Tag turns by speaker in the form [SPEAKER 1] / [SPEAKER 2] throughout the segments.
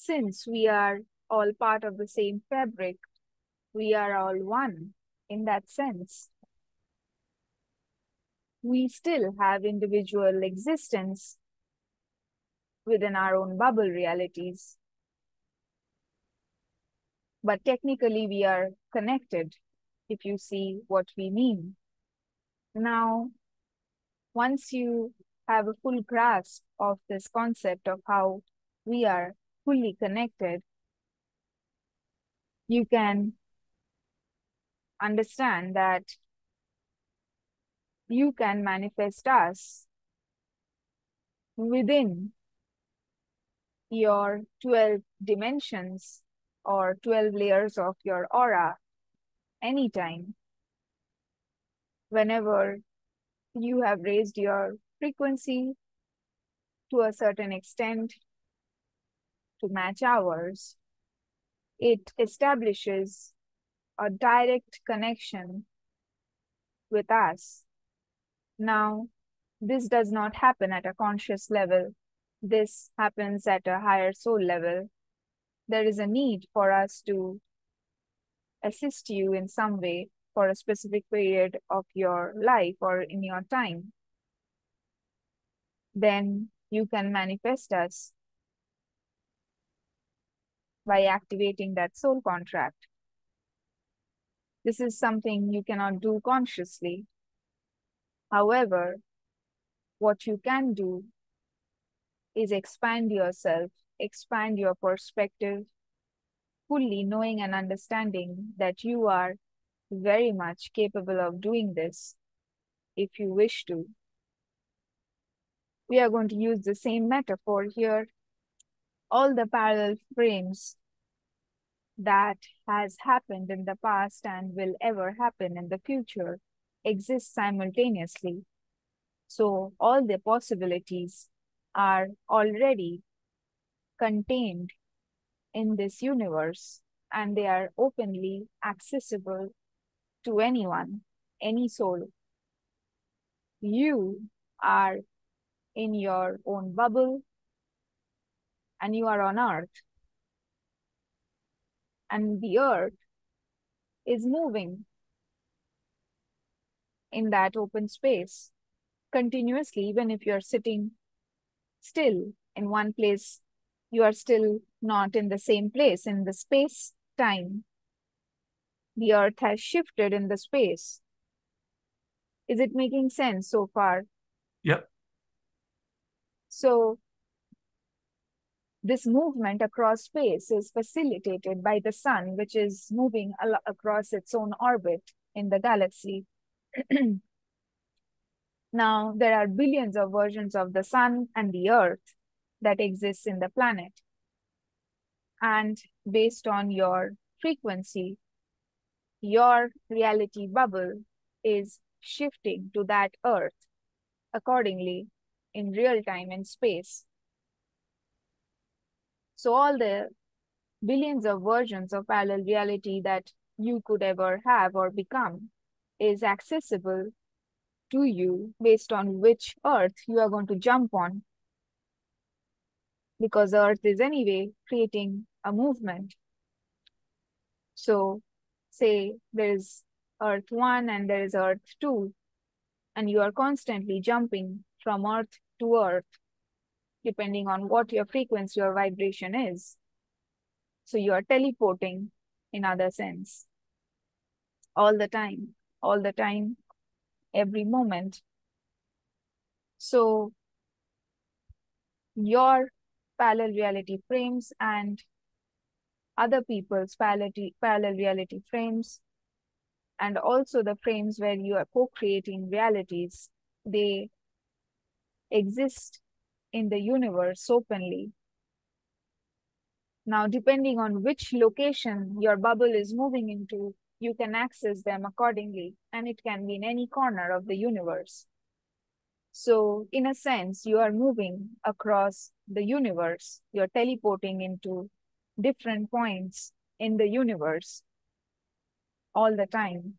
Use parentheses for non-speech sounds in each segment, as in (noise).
[SPEAKER 1] since we are all part of the same fabric, we are all one in that sense. We still have individual existence within our own bubble realities. But technically, we are connected, if you see what we mean. Now, once you have a full grasp of this concept of how we are fully connected, you can understand that you can manifest us within your 12 dimensions or 12 layers of your aura anytime. Whenever you have raised your frequency to a certain extent to match ours, it establishes a direct connection with us. Now, this does not happen at a conscious level. This happens at a higher soul level. There is a need for us to assist you in some way for a specific period of your life or in your time. Then you can manifest us by activating that soul contract. This is something you cannot do consciously. However, what you can do is expand yourself, expand your perspective, fully knowing and understanding that you are very much capable of doing this if you wish to. We are going to use the same metaphor here. All the parallel frames that has happened in the past and will ever happen in the future exist simultaneously. So all the possibilities are already contained in this universe and they are openly accessible to anyone, any soul. You are in your own bubble and you are on earth and the earth is moving in that open space continuously, even if you're sitting still in one place, you are still not in the same place in the space time. The earth has shifted in the space. Is it making sense so far?
[SPEAKER 2] Yep.
[SPEAKER 1] So this movement across space is facilitated by the sun, which is moving across its own orbit in the galaxy. (clears throat) now, there are billions of versions of the sun and the earth that exists in the planet. And based on your frequency, your reality bubble is shifting to that earth accordingly in real time in space. So all the billions of versions of parallel reality that you could ever have or become is accessible to you based on which earth you are going to jump on. Because earth is anyway creating a movement. So say there is earth 1 and there is earth 2 and you are constantly jumping from earth to earth depending on what your frequency or vibration is. So you are teleporting in other sense all the time, all the time, every moment. So your parallel reality frames and other people's parallel, reality frames and also the frames where you are co-creating realities, they exist in the universe openly. Now, depending on which location your bubble is moving into, you can access them accordingly, and it can be in any corner of the universe. So, in a sense, you are moving across the universe. You're teleporting into different points in the universe all the time.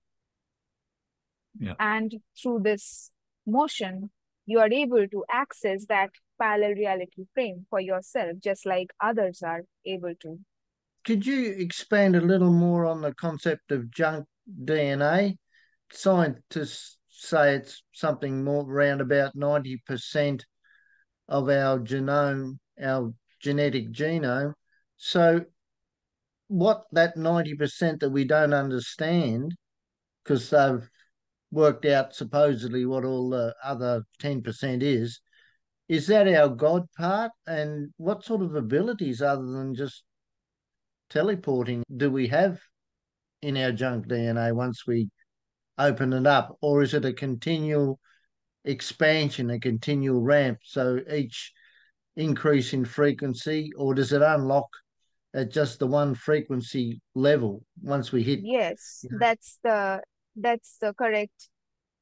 [SPEAKER 2] Yeah.
[SPEAKER 1] And through this motion, you are able to access that parallel reality frame for yourself, just like others are able to.
[SPEAKER 2] Could you expand a little more on the concept of junk DNA? Scientists say it's something more around about 90% of our genome, our genetic genome. So, what that 90% that we don't understand, because they've worked out supposedly what all the other 10% is, is that our God part? And what sort of abilities, other than just teleporting, do we have in our junk DNA once we open it up? Or is it a continual expansion, a continual ramp? So each increase in frequency, or does it unlock at just the one frequency level once we hit?
[SPEAKER 1] Yes, that's the that's the correct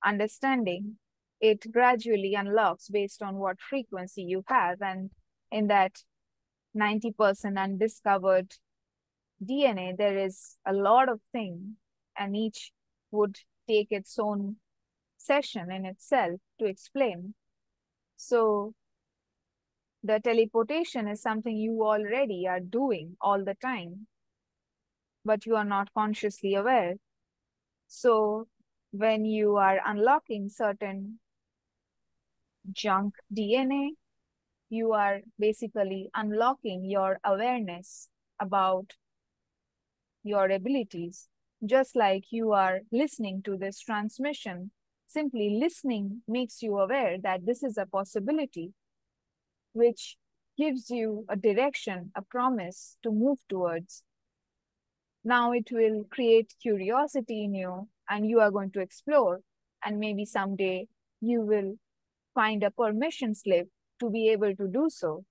[SPEAKER 1] understanding. It gradually unlocks based on what frequency you have, and in that 90% undiscovered DNA, there is a lot of things, and each would take its own session in itself to explain. So the teleportation is something you already are doing all the time, but you are not consciously aware. So when you are unlocking certain junk DNA, you are basically unlocking your awareness about your abilities. Just like you are listening to this transmission, simply listening makes you aware that this is a possibility, which gives you a direction, a promise to move towards. Now it will create curiosity in you and you are going to explore. And maybe someday you will find a permission slip to be able to do so.